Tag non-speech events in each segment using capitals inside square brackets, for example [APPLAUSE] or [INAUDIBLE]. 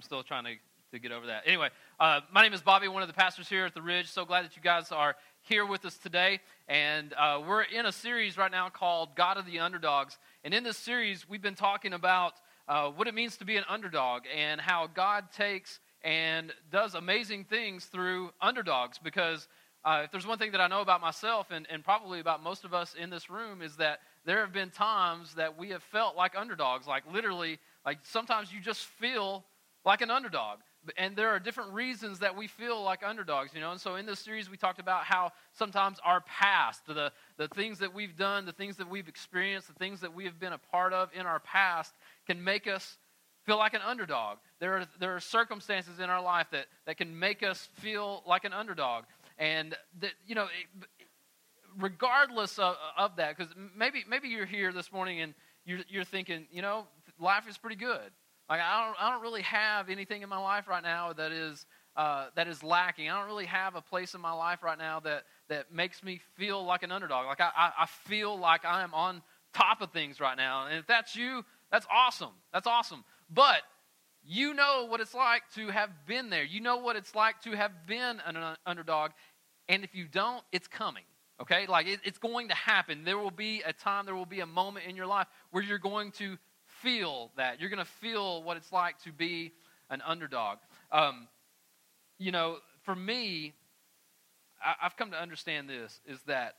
I'm still trying to, to get over that. Anyway, uh, my name is Bobby, one of the pastors here at the Ridge. So glad that you guys are here with us today. And uh, we're in a series right now called God of the Underdogs. And in this series, we've been talking about uh, what it means to be an underdog and how God takes and does amazing things through underdogs. Because uh, if there's one thing that I know about myself and, and probably about most of us in this room is that there have been times that we have felt like underdogs, like literally, like sometimes you just feel like an underdog. And there are different reasons that we feel like underdogs, you know. And so in this series, we talked about how sometimes our past, the, the things that we've done, the things that we've experienced, the things that we have been a part of in our past can make us feel like an underdog. There are, there are circumstances in our life that, that can make us feel like an underdog. And, that, you know, regardless of, of that, because maybe, maybe you're here this morning and you're, you're thinking, you know, life is pretty good. Like, I don't, I don't really have anything in my life right now that is, uh, that is lacking. I don't really have a place in my life right now that, that makes me feel like an underdog. Like, I, I, I feel like I am on top of things right now. And if that's you, that's awesome. That's awesome. But you know what it's like to have been there. You know what it's like to have been an underdog. And if you don't, it's coming. Okay? Like it, it's going to happen. There will be a time, there will be a moment in your life where you're going to feel that. You're going to feel what it's like to be an underdog. Um, you know, for me, I, I've come to understand this is that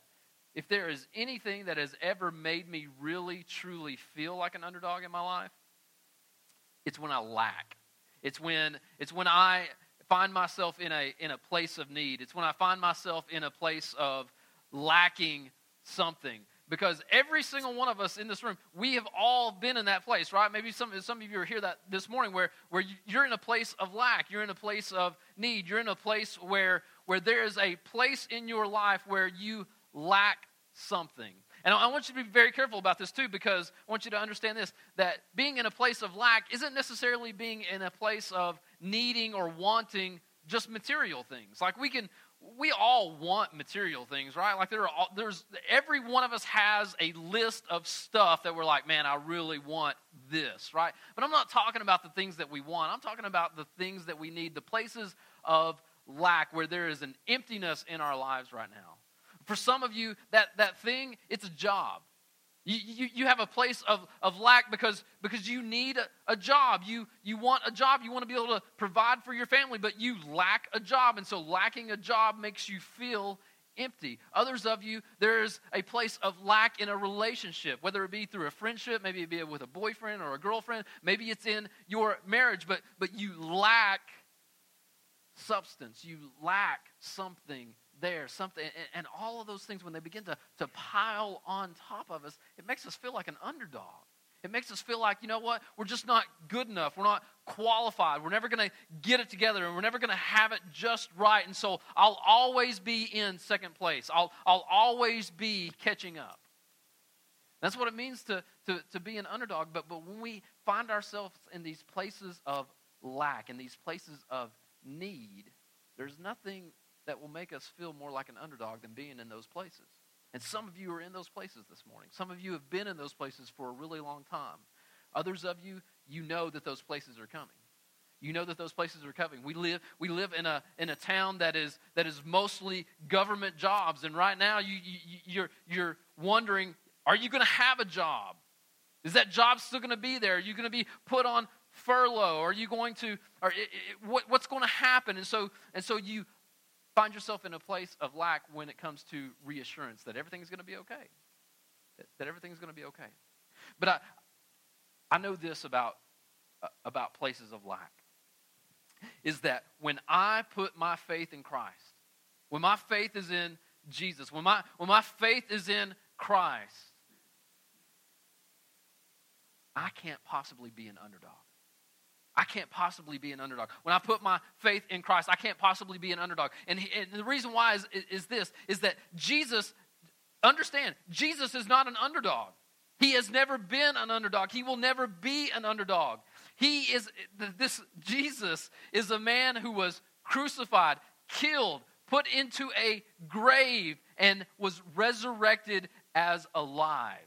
if there is anything that has ever made me really, truly feel like an underdog in my life, it's when I lack. It's when, it's when I find myself in a, in a place of need. It's when I find myself in a place of lacking something. Because every single one of us in this room, we have all been in that place, right? Maybe some, some of you are here that this morning where, where you're in a place of lack. You're in a place of need. You're in a place where, where there is a place in your life where you lack something. And I want you to be very careful about this too, because I want you to understand this that being in a place of lack isn't necessarily being in a place of needing or wanting just material things. Like we can, we all want material things, right? Like there are all, there's every one of us has a list of stuff that we're like, man, I really want this, right? But I'm not talking about the things that we want. I'm talking about the things that we need, the places of lack where there is an emptiness in our lives right now. For some of you, that, that thing, it's a job. You, you, you have a place of, of lack because, because you need a, a, job. You, you want a job. You want to be able to provide for your family, but you lack a job. And so lacking a job makes you feel empty. Others of you, there's a place of lack in a relationship, whether it be through a friendship, maybe it be with a boyfriend or a girlfriend, maybe it's in your marriage, but, but you lack substance. You lack something there, something, and, and all of those things, when they begin to, to pile on top of us, it makes us feel like an underdog. It makes us feel like, you know what, we're just not good enough. We're not qualified. We're never going to get it together, and we're never going to have it just right. And so I'll always be in second place. I'll, I'll always be catching up. That's what it means to, to, to be an underdog. But, but when we find ourselves in these places of lack, in these places of need, there's nothing that will make us feel more like an underdog than being in those places. And some of you are in those places this morning. Some of you have been in those places for a really long time. Others of you, you know that those places are coming. You know that those places are coming. We live, we live in, a, in a town that is, that is mostly government jobs. And right now, you, you, you're, you're wondering are you going to have a job? Is that job still going to be there? Are you going to be put on furlough? Are you going to, or it, it, what, what's going to happen? And so, and so you find yourself in a place of lack when it comes to reassurance that everything's going to be okay. That, that everything's going to be okay. But I, I know this about, uh, about places of lack is that when I put my faith in Christ, when my faith is in Jesus, when my, when my faith is in Christ, I can't possibly be an underdog. I can't possibly be an underdog. When I put my faith in Christ, I can't possibly be an underdog. And, he, and the reason why is, is this, is that Jesus, understand, Jesus is not an underdog. He has never been an underdog. He will never be an underdog. He is, this Jesus is a man who was crucified, killed, put into a grave, and was resurrected as alive.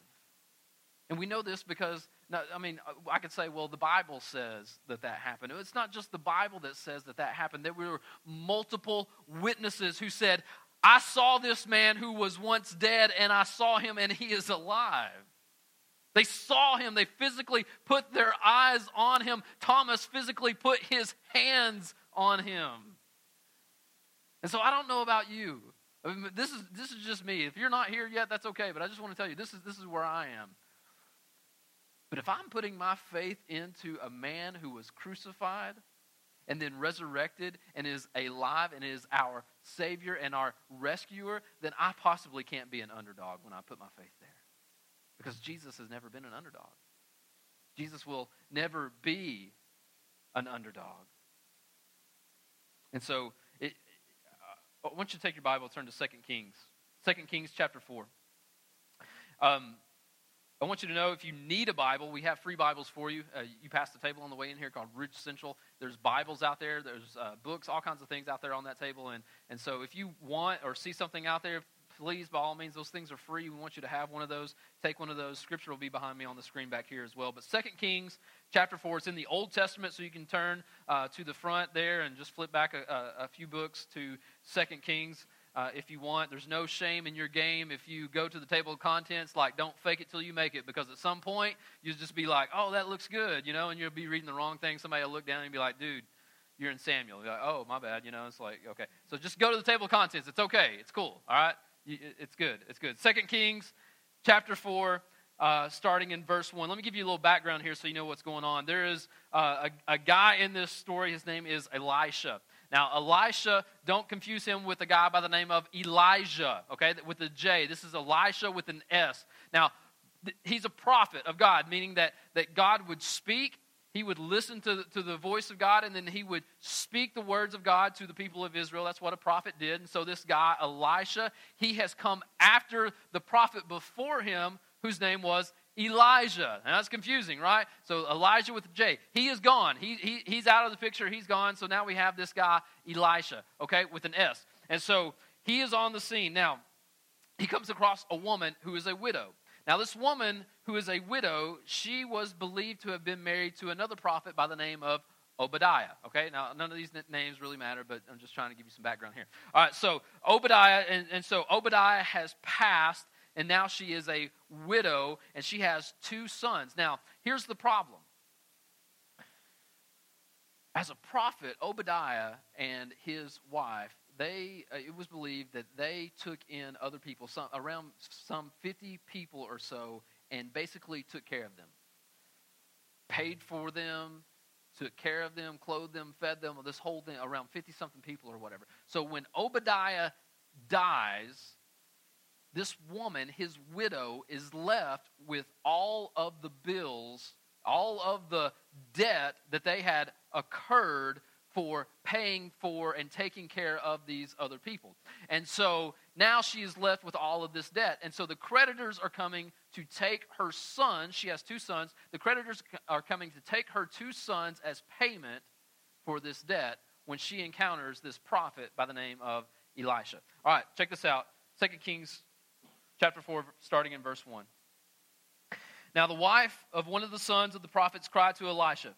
And we know this because no, I mean, uh, I could say, well, the Bible says that that happened. It's not just the Bible that says that that happened. There were multiple witnesses who said, I saw this man who was once dead, and I saw him, and he is alive. They saw him. They physically put their eyes on him. Thomas physically put his hands on him. And so I don't know about you. I mean, this is this is just me. If you're not here yet, that's okay. But I just want to tell you, this is this is where I am. But if I'm putting my faith into a man who was crucified and then resurrected and is alive and is our Savior and our rescuer, then I possibly can't be an underdog when I put my faith there. Because Jesus has never been an underdog. Jesus will never be an underdog. And so I want you to take your Bible, turn to 2 Kings. 2 Kings chapter 4. Um, I want you to know if you need a Bible, we have free Bibles for you. Uh, you pass the table on the way in here called Ridge Central. There's Bibles out there, there's uh, books, all kinds of things out there on that table. And, and so if you want or see something out there, please, by all means, those things are free. We want you to have one of those. Take one of those. Scripture will be behind me on the screen back here as well. But Second Kings chapter 4, it's in the Old Testament, so you can turn uh, to the front there and just flip back a, a, a few books to Second Kings. Uh, if you want. There's no shame in your game if you go to the table of contents. Like, don't fake it till you make it, because at some point you'll just be like, "Oh, that looks good," you know, and you'll be reading the wrong thing. Somebody will look down and be like, "Dude, you're in Samuel." You're like, "Oh, my bad," you know. It's like, okay, so just go to the table of contents. It's okay. It's cool. All right. It's good. It's good. Second Kings chapter 4, uh, starting in verse 1. Let me give you a little background here so you know what's going on. There is uh, a, a guy in this story. His name is Elisha. Now, Elisha, don't confuse him with a guy by the name of Elijah, okay, with a J. This is Elisha with an S. Now, th- he's a prophet of God, meaning that, that God would speak he would listen to, to the voice of God and then he would speak the words of God to the people of Israel. That's what a prophet did. And so this guy, Elisha, he has come after the prophet before him whose name was Elijah. Now that's confusing, right? So Elijah with J. He is gone. He, he, he's out of the picture. He's gone. So now we have this guy, Elisha, okay, with an S. And so he is on the scene. Now, he comes across a woman who is a widow. Now, this woman who is a widow, she was believed to have been married to another prophet by the name of Obadiah. Okay, now none of these names really matter, but I'm just trying to give you some background here. All right, so Obadiah, and, and so Obadiah has passed, and now she is a widow, and she has two sons. Now, here's the problem. As a prophet, Obadiah and his wife they uh, it was believed that they took in other people, some around some 50 people or so, and basically took care of them, paid for them, took care of them, clothed them, fed them, this whole thing around 50 something people or whatever. So when Obadiah dies, this woman, his widow, is left with all of the bills, all of the debt that they had occurred for paying for and taking care of these other people. And so now she is left with all of this debt. And so the creditors are coming to take her sons. She has two sons. The creditors are coming to take her two sons as payment for this debt when she encounters this prophet by the name of Elisha. All right, check this out. 2 Kings chapter 4, starting in verse 1. Now the wife of one of the sons of the prophets cried to Elisha,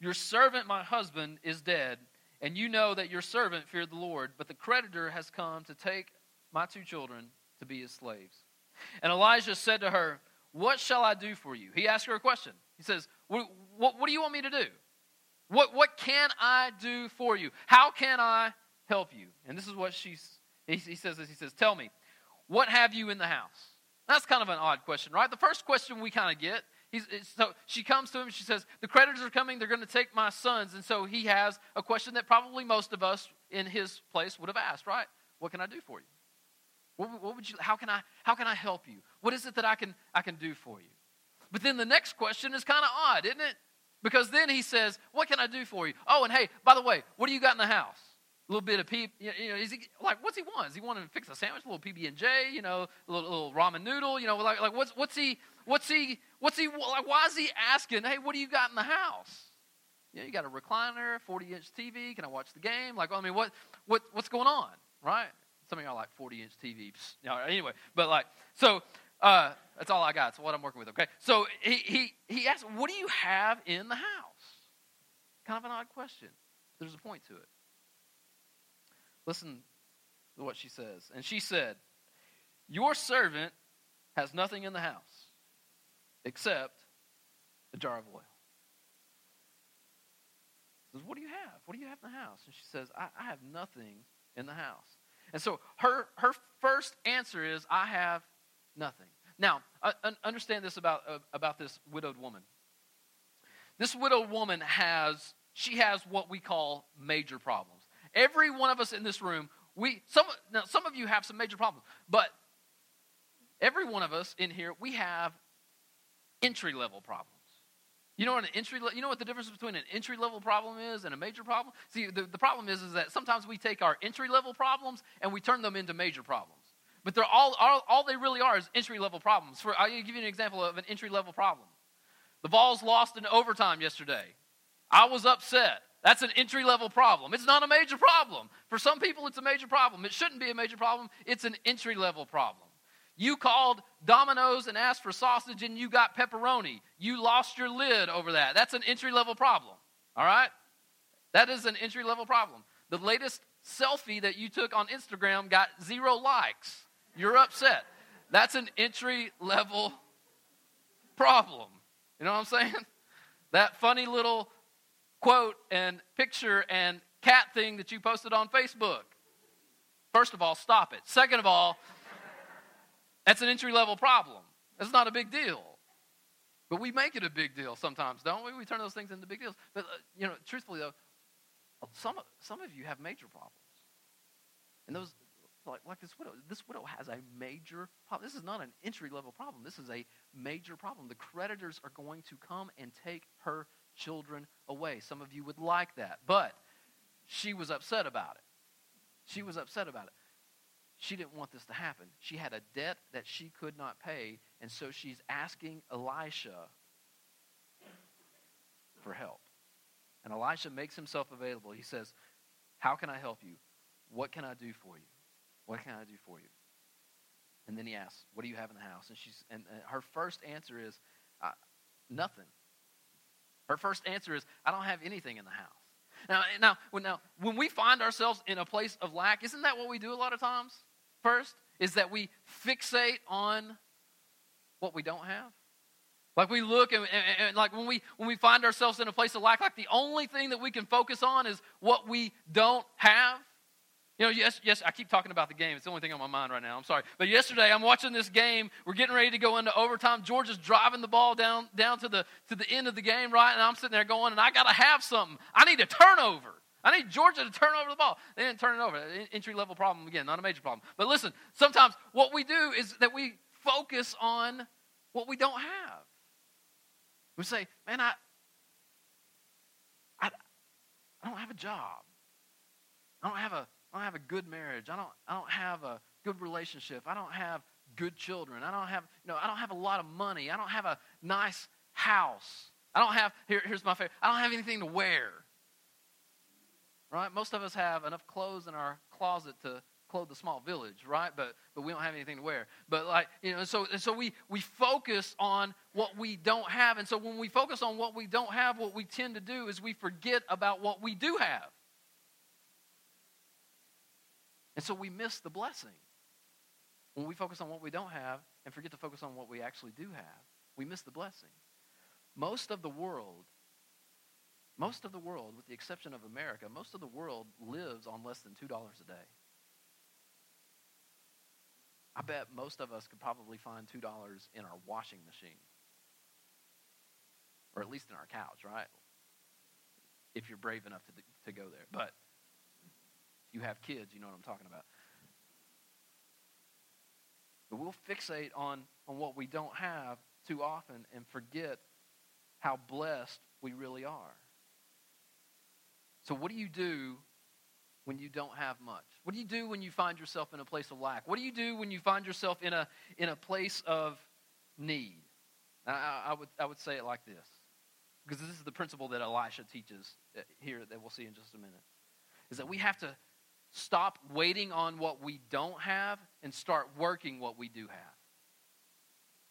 your servant, my husband, is dead, and you know that your servant feared the Lord, but the creditor has come to take my two children to be his slaves. And Elijah said to her, What shall I do for you? He asked her a question. He says, What, what, what do you want me to do? What, what can I do for you? How can I help you? And this is what she's, he, he says this. He says, Tell me, what have you in the house? That's kind of an odd question, right? The first question we kind of get He's, so she comes to him she says, The creditors are coming, they're going to take my sons. And so he has a question that probably most of us in his place would have asked, right? What can I do for you? What, what would you how can I how can I help you? What is it that I can I can do for you? But then the next question is kind of odd, isn't it? Because then he says, What can I do for you? Oh, and hey, by the way, what do you got in the house? Little bit of P, you know, is he, like, what's he want? Is he want to fix a sandwich, a little PB and J, you know, a little, little ramen noodle, you know, like, like what's, what's he, what's he, what's he, like, why is he asking, hey, what do you got in the house? You know, you got a recliner, 40 inch TV, can I watch the game? Like, I mean, what, what, what's going on, right? Some of y'all like 40 inch TVs. You anyway, but like, so uh, that's all I got. It's what I'm working with, okay? So he, he, he asked, What do you have in the house? Kind of an odd question. There's a point to it. Listen to what she says. And she said, Your servant has nothing in the house except a jar of oil. Says, What do you have? What do you have in the house? And she says, I, I have nothing in the house. And so her, her first answer is, I have nothing. Now, understand this about, uh, about this widowed woman. This widowed woman has, she has what we call major problems. Every one of us in this room, we, some, now some of you have some major problems, but every one of us in here, we have entry level problems. You know what an entry you know what the difference between an entry level problem is and a major problem? See, the, the problem is, is that sometimes we take our entry level problems and we turn them into major problems. But they're all, all, all they really are is entry level problems. For, I'll give you an example of an entry level problem. The Vols lost in overtime yesterday. I was upset. That's an entry level problem. It's not a major problem. For some people, it's a major problem. It shouldn't be a major problem. It's an entry level problem. You called Domino's and asked for sausage and you got pepperoni. You lost your lid over that. That's an entry level problem. All right? That is an entry level problem. The latest selfie that you took on Instagram got zero likes. You're upset. That's an entry level problem. You know what I'm saying? That funny little quote and picture and cat thing that you posted on Facebook. First of all, stop it. Second of all, that's an entry level problem. That's not a big deal. But we make it a big deal sometimes, don't we? We turn those things into big deals. But, uh, you know, truthfully, though, some, some of you have major problems. And those, like, like this widow, this widow has a major problem. This is not an entry level problem. This is a major problem. The creditors are going to come and take her children away. Some of you would like that. But she was upset about it. She was upset about it. She didn't want this to happen. She had a debt that she could not pay, and so she's asking Elisha for help. And Elisha makes himself available. He says, How can I help you? What can I do for you? What can I do for you? And then he asks, What do you have in the house? And, she's, and her first answer is, uh, Nothing. Her first answer is, I don't have anything in the house. Now, eh, now, now, when we find ourselves in a place of lack, isn't that what we do a lot of times? First is that we fixate on what we don't have. Like we look and, and, and, like when we when we find ourselves in a place of lack, like the only thing that we can focus on is what we don't have. You know, yes, yes, I keep talking about the game. It's the only thing on my mind right now. I'm sorry. But yesterday I'm watching this game. We're getting ready to go into overtime. Georgia's driving the ball down down to the to the end of the game, right? And I'm sitting there going, and I gotta have something. I need a turnover. I need Georgia to turn over the ball. They didn't turn it over. Entry level problem again, not a major problem. But listen, sometimes what we do is that we focus on what we don't have. We say, man, I, I, I don't have a job. I don't have a, I don't have a good marriage. I don't, I don't have a good relationship. I don't have good children. I don't have, you know, I don't have a lot of money. I don't have a nice house. I don't have, here, here's my favorite, I don't have anything to wear right? Most of us have enough clothes in our closet to clothe the small village, right? But but we don't have anything to wear. But like you know, so so we we focus on what we don't have, and so when we focus on what we don't have, what we tend to do is we forget about what we do have, and so we miss the blessing. When we focus on what we don't have and forget to focus on what we actually do have, we miss the blessing. Most of the world most of the world, with the exception of America, most of the world lives on less than $2 a day. I bet most of us could probably find $2 in our washing machine. Or at least in our couch, right? If you're brave enough to, to go there. But you have kids, you know what I'm talking about. But we'll fixate on, on what we don't have too often and forget how blessed we really are. So, what do you do when you don't have much? What do you do when you find yourself in a place of lack? What do you do when you find yourself in a, in a place of need? I, I, would, I would say it like this, because this is the principle that Elisha teaches uh, here that we'll see in just a minute, is that we have to stop waiting on what we don't have and start working what we do have.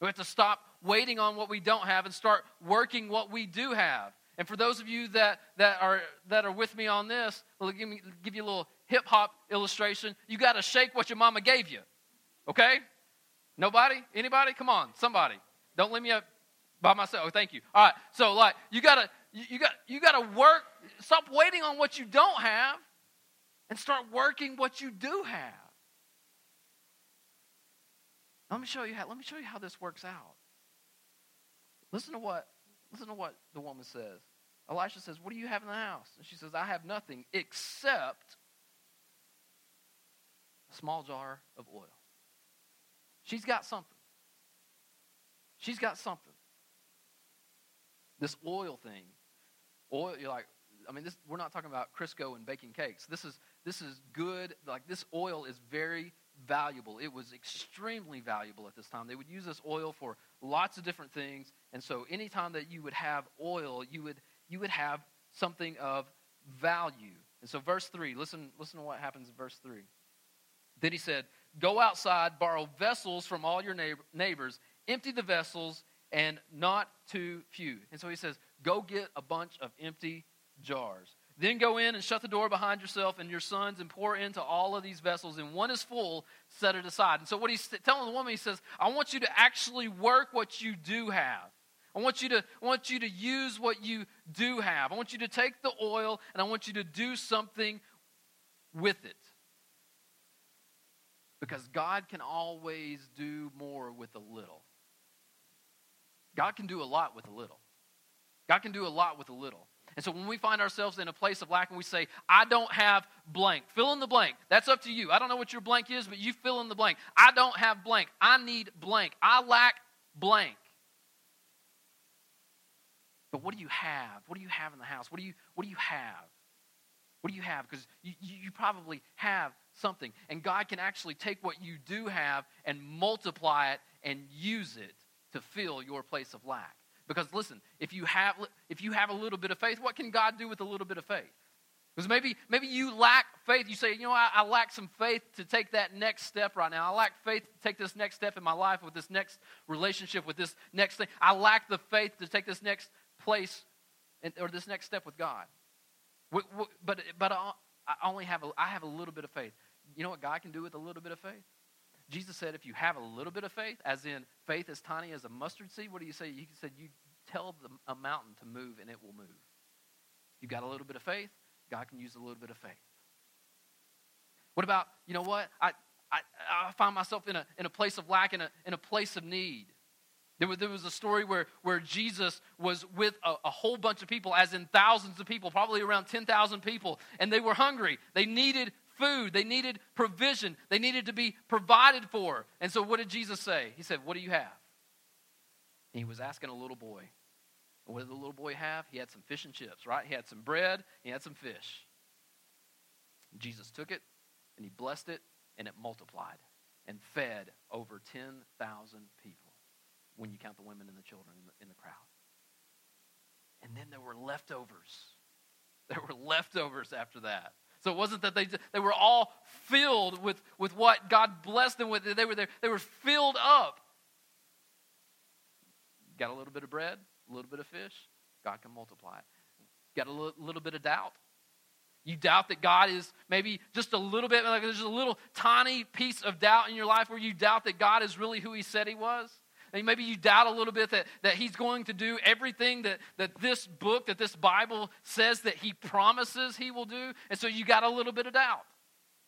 We have to stop waiting on what we don't have and start working what we do have. And for those of you that, that, are, that are with me on this, let give, me, give you a little hip hop illustration. You got to shake what your mama gave you. Okay? Nobody? Anybody? Come on, somebody. Don't leave me up by myself. Oh, thank you. All right. So, like, you gotta, you, you got, you gotta work. Stop waiting on what you don't have, and start working what you do have. Let me show you how. Let me show you how this works out. Listen to what. Listen to what the woman says. Elisha says, "What do you have in the house?" And she says, "I have nothing except a small jar of oil." She's got something. She's got something. This oil thing. Oil, you're like, I mean, this, we're not talking about Crisco and baking cakes. This is, this is good. Like, this oil is very valuable. It was extremely valuable at this time. They would use this oil for lots of different things. And so, anytime that you would have oil, you would, you would have something of value. And so, verse 3, listen, listen to what happens in verse 3. Then he said, Go outside, borrow vessels from all your neighbors, empty the vessels, and not too few. And so he says, Go get a bunch of empty jars. Then go in and shut the door behind yourself and your sons and pour into all of these vessels. And one is full, set it aside. And so, what he's telling the woman, he says, I want you to actually work what you do have. I want you to, I want you to use what you do have. I want you to take the oil and I want you to do something with it. Because God can always do more with a little. God can do a lot with a little. God can do a lot with a little. And so when we find ourselves in a place of lack and we say, I don't have blank, fill in the blank. That's up to you. I don't know what your blank is, but you fill in the blank. I don't have blank. I need blank. I lack blank. But what do you have? What do you have in the house? What do you, what do you have? What do you have? Because you, you probably have something. And God can actually take what you do have and multiply it and use it to fill your place of lack. Because listen, if you have if you have a little bit of faith, what can God do with a little bit of faith? Because maybe maybe you lack faith. You say, you know, I, I lack some faith to take that next step right now. I lack faith to take this next step in my life with this next relationship, with this next thing. I lack the faith to take this next place or this next step with God. But but I only have a, I have a little bit of faith. You know what God can do with a little bit of faith? Jesus said, if you have a little bit of faith, as in faith as tiny as a mustard seed, what do you say? He said, you tell the, a mountain to move and it will move. You got a little bit of faith, God can use a little bit of faith. What about, you know what? I, I, I find myself in a, in a place of lack, in a, in a place of need. There was, there was a story where, where Jesus was with a, a whole bunch of people, as in thousands of people, probably around 10,000 people, and they were hungry. They needed food, they needed provision, they needed to be provided for. And so, what did Jesus say? He said, What do you have? And he was asking a little boy. What did the little boy have? He had some fish and chips, right? He had some bread, he had some fish. Jesus took it and he blessed it, and it multiplied and fed over 10,000 people when you count the women and the children in the, in the crowd. And then there were leftovers. There were leftovers after that. So it wasn't that they, they were all filled with, with what God blessed them with. They were, there, they were filled up. Got a little bit of bread, a little bit of fish, God can multiply it. Got a little, little bit of doubt. You doubt that God is maybe just a little bit, like there's a little tiny piece of doubt in your life where you doubt that God is really who He said He was. And maybe you doubt a little bit that, that he's going to do everything that, that this book, that this Bible says that he promises he will do. And so you got a little bit of doubt.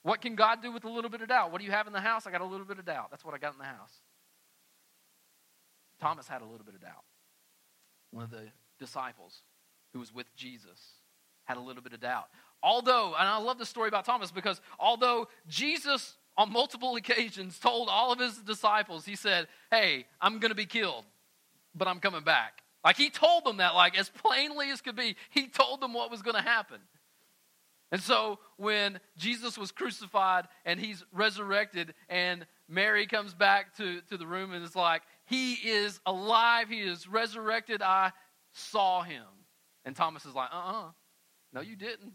What can God do with a little bit of doubt? What do you have in the house? I got a little bit of doubt. That's what I got in the house. Thomas had a little bit of doubt. One of the disciples who was with Jesus had a little bit of doubt. Although, and I love the story about Thomas because although Jesus on multiple occasions told all of his disciples, he said, Hey, I'm going to be killed, but I'm coming back. Like he told them that, like as plainly as could be. He told them what was going to happen. And so when Jesus was crucified and he's resurrected, and Mary comes back to, to the room and is like, He is alive, he is resurrected, I saw him. And Thomas is like, Uh uh-uh. uh no, you didn't.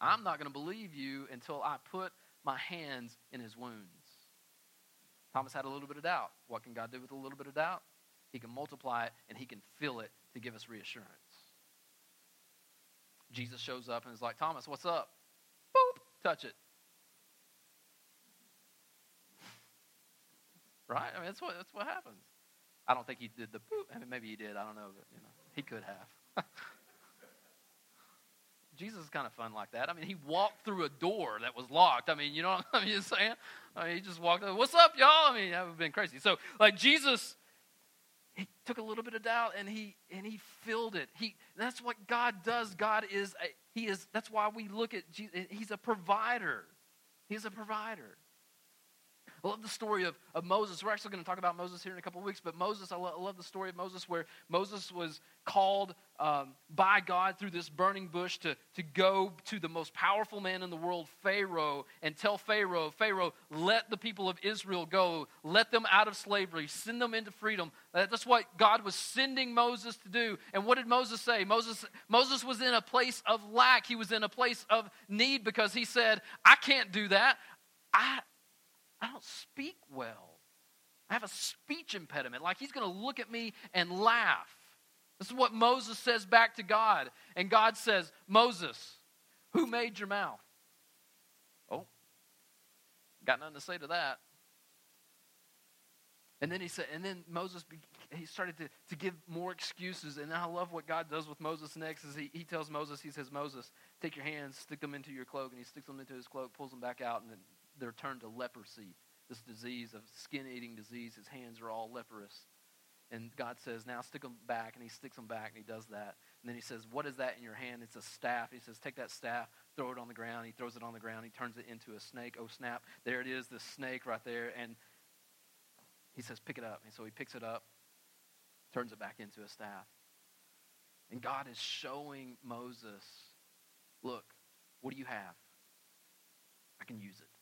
I'm not going to believe you until I put my hands in his wounds. Thomas had a little bit of doubt. What can God do with a little bit of doubt? He can multiply it and he can fill it to give us reassurance. Jesus shows up and is like, Thomas, what's up? Boop, touch it. [LAUGHS] Right? I mean, that's what, that's what happens. I don't think he did the boop. I mean, maybe he did. I don't know. But, you know, he could have. [LAUGHS] Jesus is kind of fun like that. I mean, he walked through a door that was locked. I mean, you know what [LAUGHS] I'm just saying? I mean, he just walked up, what's up, y'all? I mean, that would have been crazy. So, like, Jesus, he took a little bit of doubt and he and he filled it. He that's what God does. God is a, he is that's why we look at Jesus. He's a provider. He's a provider. I love the story of, of Moses. We're actually going to talk about Moses here in a couple of weeks, but Moses, I, lo- I love the story of Moses where Moses was called um, by God through this burning bush to, to go to the most powerful man in the world, Pharaoh, and tell Pharaoh, Pharaoh, let the people of Israel go. Let them out of slavery. Send them into freedom. That's what God was sending Moses to do. And what did Moses say? Moses, Moses was in a place of lack. He was in a place of need because he said, I can't do that. I, I don't speak well. I have a speech impediment. Like he's going to look at me and laugh. This is what Moses says back to God. And God says, Moses, who made your mouth? Oh, got nothing to say to that. And then he said, and then Moses, he started to, to give more excuses. And I love what God does with Moses next is he, he tells Moses, he says, Moses, take your hands, stick them into your cloak. And he sticks them into his cloak, pulls them back out, and then they're turned to leprosy, this disease of skin eating disease. His hands are all leprous. And God says, Now stick them back. And he sticks them back, and he does that. And then he says, What is that in your hand? It's a staff. He says, Take that staff, throw it on the ground. He throws it on the ground. He turns it into a snake. Oh, snap. There it is, the snake right there. And he says, Pick it up. And so he picks it up, turns it back into a staff. And God is showing Moses, Look, what do you have? I can use it.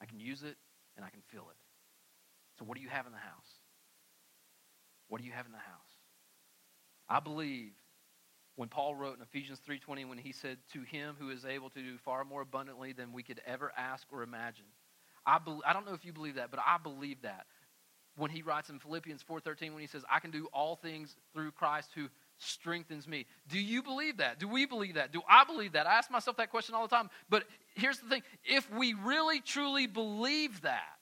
I can use it and I can feel it. So, what do you have in the house? What do you have in the house? I believe when Paul wrote in Ephesians 3:20 when he said to him who is able to do far more abundantly than we could ever ask or imagine. I be, I don't know if you believe that, but I believe that. When he writes in Philippians 4:13 when he says I can do all things through Christ who strengthens me. Do you believe that? Do we believe that? Do I believe that? I ask myself that question all the time. But here's the thing if we really truly believe that,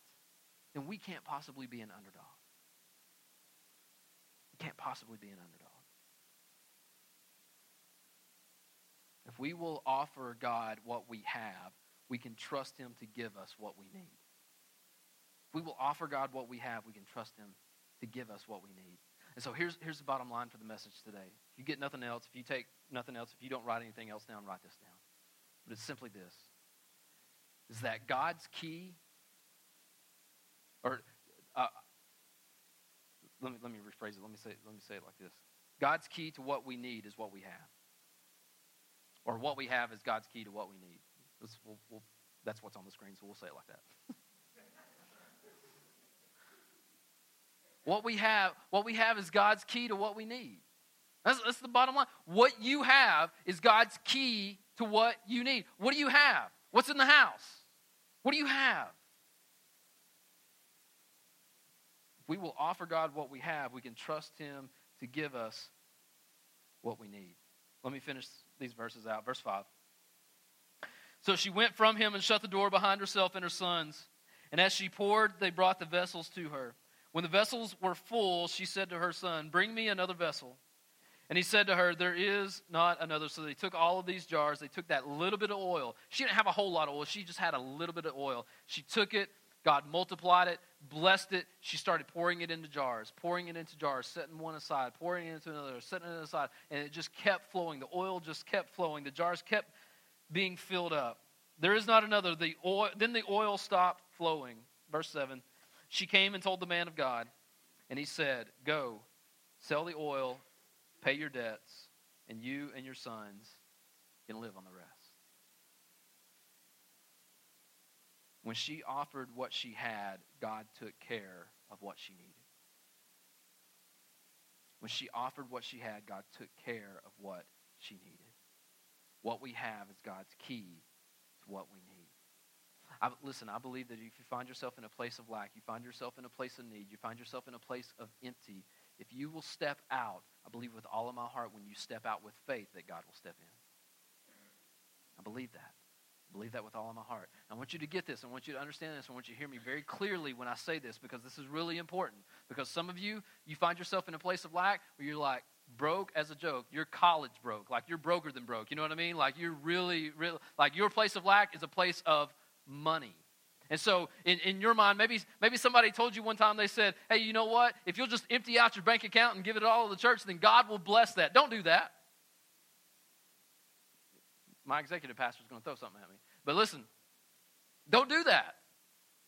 then we can't possibly be an underdog. We can't possibly be an underdog. If we will offer God what we have, we can trust Him to give us what we need. If we will offer God what we have, we can trust Him to give us what we need. And so here's, here's the bottom line for the message today. If you get nothing else, if you take nothing else, if you don't write anything else down, write this down. But it's simply this is that God's key, or uh, let, me, let me rephrase it. Let me, say, let me say it like this God's key to what we need is what we have. Or what we have is God's key to what we need. We'll, we'll, that's what's on the screen, so we'll say it like that. [LAUGHS] What we have, what we have is God's key to what we need. That's, that's the bottom line. What you have is God's key to what you need. What do you have? What's in the house? What do you have? If we will offer God what we have, we can trust Him to give us what we need. Let me finish these verses out. Verse 5. So she went from him and shut the door behind herself and her sons. And as she poured, they brought the vessels to her. When the vessels were full, she said to her son, Bring me another vessel. And he said to her, There is not another. So they took all of these jars. They took that little bit of oil. She didn't have a whole lot of oil. She just had a little bit of oil. She took it. God multiplied it, blessed it. She started pouring it into jars, pouring it into jars, setting one aside, pouring it into another, setting it aside. And it just kept flowing. The oil just kept flowing. The jars kept being filled up. There is not another. The oil, then the oil stopped flowing. Verse 7. She came and told the man of God, and he said, Go, sell the oil, pay your debts, and you and your sons can live on the rest. When she offered what she had, God took care of what she needed. When she offered what she had, God took care of what she needed. What we have is God's key to what we need. I, listen, I believe that if you find yourself in a place of lack, you find yourself in a place of need, you find yourself in a place of empty, if you will step out, I believe with all of my heart when you step out with faith that God will step in. I believe that. I believe that with all of my heart. I want you to get this. I want you to understand this. I want you to hear me very clearly when I say this because this is really important. Because some of you, you find yourself in a place of lack where you're like, broke as a joke. You're college broke. Like you're broker than broke. You know what I mean? Like you're really, really, like your place of lack is a place of money. And so, in, in your mind, maybe, maybe somebody told you one time, they said, Hey, you know what? If you'll just empty out your bank account and give it all to the church, then God will bless that. Don't do that. My executive pastor is going to throw something at me. But listen, don't do that.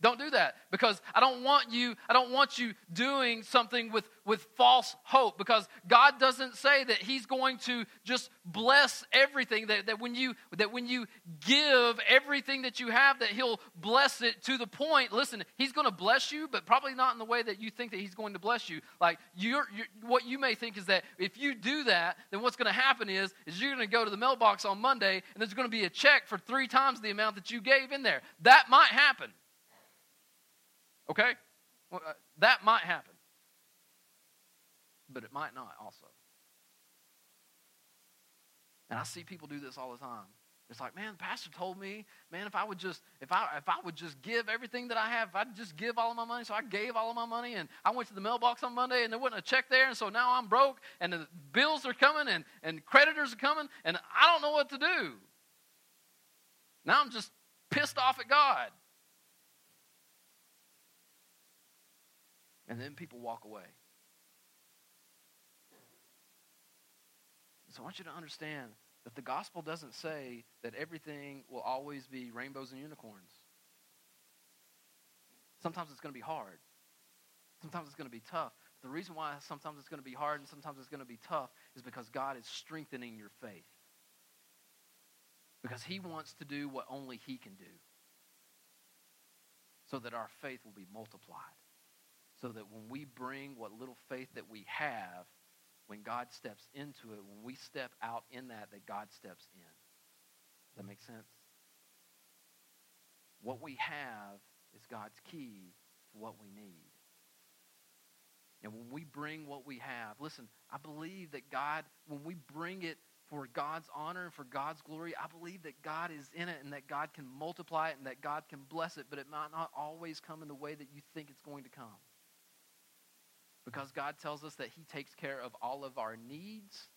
Don't do that because I don't want you I don't want you doing something with with false hope because God doesn't say that he's going to just bless everything that, that when you that when you give everything that you have that he'll bless it to the point. Listen he's going to bless you but probably not in the way that you think that he's going to bless you. Like you're, what you may think is that if you do that then what's going to happen is is you're going to go to the mailbox on Monday and there's going to be a check for 3 times the amount that you gave in there. That might happen Okay? Well, uh, that might happen. But it might not also. And I see people do this all the time. It's like, man, the pastor told me, man, if I would just, if I if I would just give everything that I have, I'd just give all of my money. So I gave all of my money and I went to the mailbox on Monday and there wasn't a check there, and so now I'm broke and the bills are coming and, and creditors are coming, and I don't know what to do. Now I'm just pissed off at God. And then people walk away. So I want you to understand that the gospel doesn't say that everything will always be rainbows and unicorns. Sometimes it's going to be hard. Sometimes it's going to be tough. The reason why sometimes it's going to be hard and sometimes it's going to be tough is because God is strengthening your faith. Because He wants to do what only He can do so that our faith will be multiplied so that when we bring what little faith that we have, when God steps into it, when we step out in that, that God steps in. Does that make sense? What we have is God's key to what we need. And when we bring what we have, listen, I believe that God, when we bring it for God's honor and for God's glory, I believe that God is in it and that God can multiply it and that God can bless it, but it might not always come in the way that you think it's going to come. Because God tells us that He takes care of all of our needs,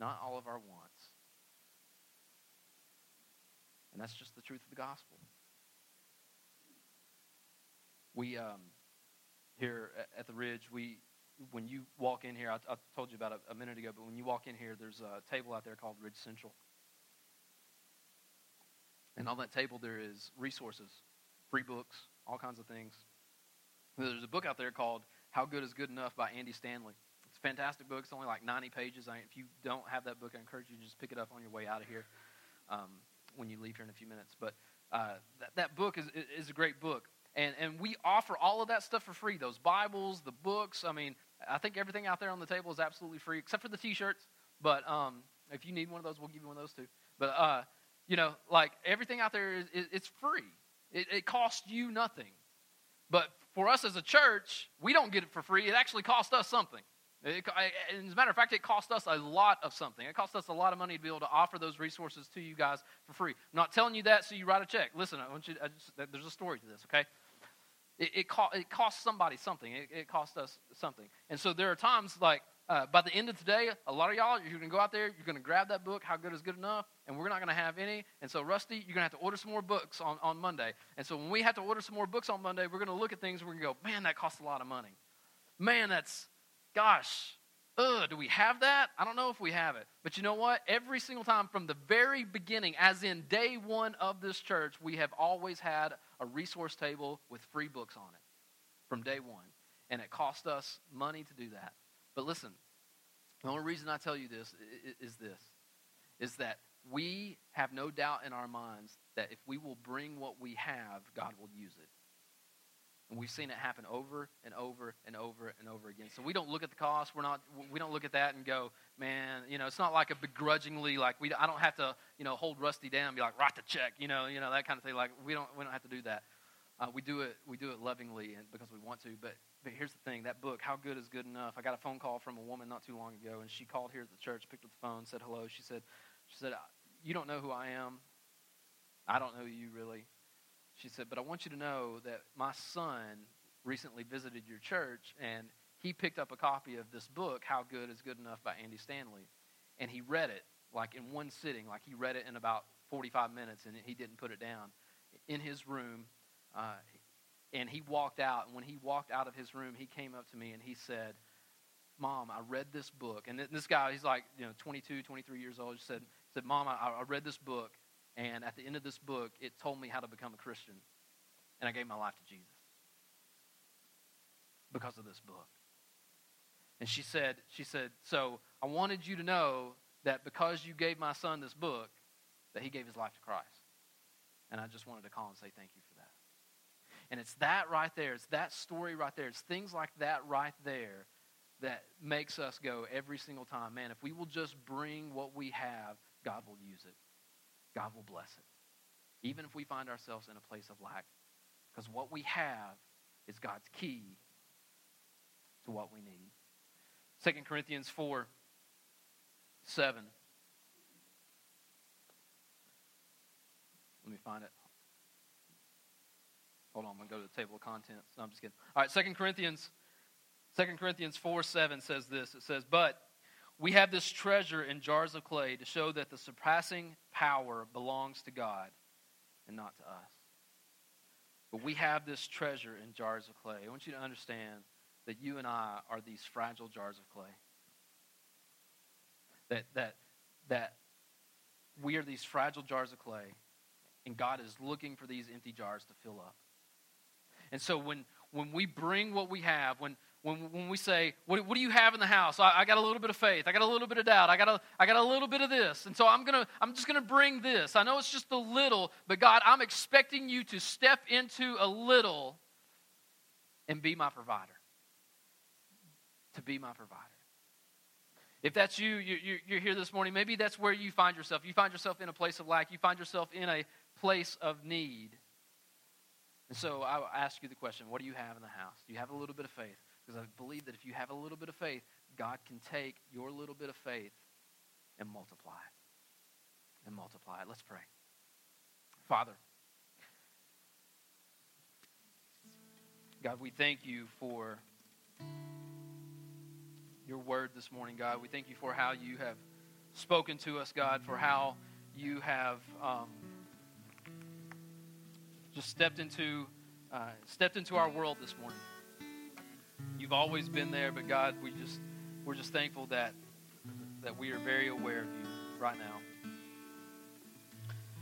not all of our wants. And that's just the truth of the gospel. We, um, here at the Ridge, we, when you walk in here, I, I told you about it a minute ago, but when you walk in here, there's a table out there called Ridge Central. And on that table, there is resources, free books, all kinds of things. There's a book out there called how Good is Good Enough by Andy Stanley. It's a fantastic book. It's only like 90 pages. I, if you don't have that book, I encourage you to just pick it up on your way out of here um, when you leave here in a few minutes. But uh, that, that book is, is a great book. And, and we offer all of that stuff for free those Bibles, the books. I mean, I think everything out there on the table is absolutely free, except for the t shirts. But um, if you need one of those, we'll give you one of those too. But, uh, you know, like everything out there is, it's free, it, it costs you nothing. But for us as a church, we don't get it for free. It actually cost us something. It, as a matter of fact, it cost us a lot of something. It cost us a lot of money to be able to offer those resources to you guys for free. I'm not telling you that so you write a check. Listen, I want you. I just, there's a story to this, okay? It, it, co- it costs somebody something. It, it costs us something. And so there are times like uh, by the end of today, a lot of y'all, you're going to go out there, you're going to grab that book, How Good is Good Enough, and we're not going to have any. And so, Rusty, you're going to have to order some more books on, on Monday. And so, when we have to order some more books on Monday, we're going to look at things we're going to go, man, that costs a lot of money. Man, that's, gosh, ugh, do we have that? I don't know if we have it. But you know what? Every single time from the very beginning, as in day one of this church, we have always had a resource table with free books on it from day one. And it cost us money to do that. But listen, the only reason I tell you this is this is that we have no doubt in our minds that if we will bring what we have, God will use it. And we've seen it happen over and over and over and over again. So we don't look at the cost. We're not. We don't look at that and go, man. You know, it's not like a begrudgingly like we. I don't have to, you know, hold Rusty down and be like, write the check. You know, you know that kind of thing. Like we don't. We don't have to do that. Uh, we do it. We do it lovingly and because we want to. But but here's the thing: that book, How Good Is Good Enough. I got a phone call from a woman not too long ago, and she called here at the church, picked up the phone, said hello. She said, she said, you don't know who I am. I don't know you really. She said, but I want you to know that my son recently visited your church, and he picked up a copy of this book, How Good is Good Enough by Andy Stanley, and he read it like in one sitting, like he read it in about 45 minutes, and he didn't put it down in his room. Uh, and he walked out, and when he walked out of his room, he came up to me and he said, Mom, I read this book. And this guy, he's like, you know, 22, 23 years old. He said, said Mom, I, I read this book, and at the end of this book, it told me how to become a Christian. And I gave my life to Jesus because of this book. And she said, she said, so I wanted you to know that because you gave my son this book, that he gave his life to Christ. And I just wanted to call and say thank you for that. And it's that right there, it's that story right there, it's things like that right there that makes us go every single time, man, if we will just bring what we have, God will use it. God will bless it. Even if we find ourselves in a place of lack. Because what we have is God's key to what we need. 2 Corinthians 4 7. Let me find it. Hold on, I'm going to go to the table of contents. No, I'm just kidding. All right, 2 Corinthians, 2 Corinthians 4 7 says this. It says, But we have this treasure in jars of clay to show that the surpassing power belongs to God and not to us. But we have this treasure in jars of clay. I want you to understand that you and I are these fragile jars of clay. That, that, that we are these fragile jars of clay, and God is looking for these empty jars to fill up. And so when, when we bring what we have, when, when, when we say, what, what do you have in the house? I, I, got a little bit of faith. I got a little bit of doubt. I got a, I got a little bit of this. And so I'm, gonna, I'm just going to bring this. I know it's just a little, but God, I'm expecting you to step into a little and be my provider to be my provider. If that's you, you, you're here this morning, maybe that's where you find yourself. You find yourself in a place of lack, you find yourself in a place of need. And so I ask you the question what do you have in the house? Do you have a little bit of faith? Because I believe that if you have a little bit of faith, God can take your little bit of faith and multiply it. And multiply it. Let's pray. Father, God, we thank you for your word this morning, God. We thank you for how you have spoken to us, God, for how you have um, just stepped into uh, stepped into our world this morning. You've always been there, but God, we just we're just thankful that that we are very aware of you right now.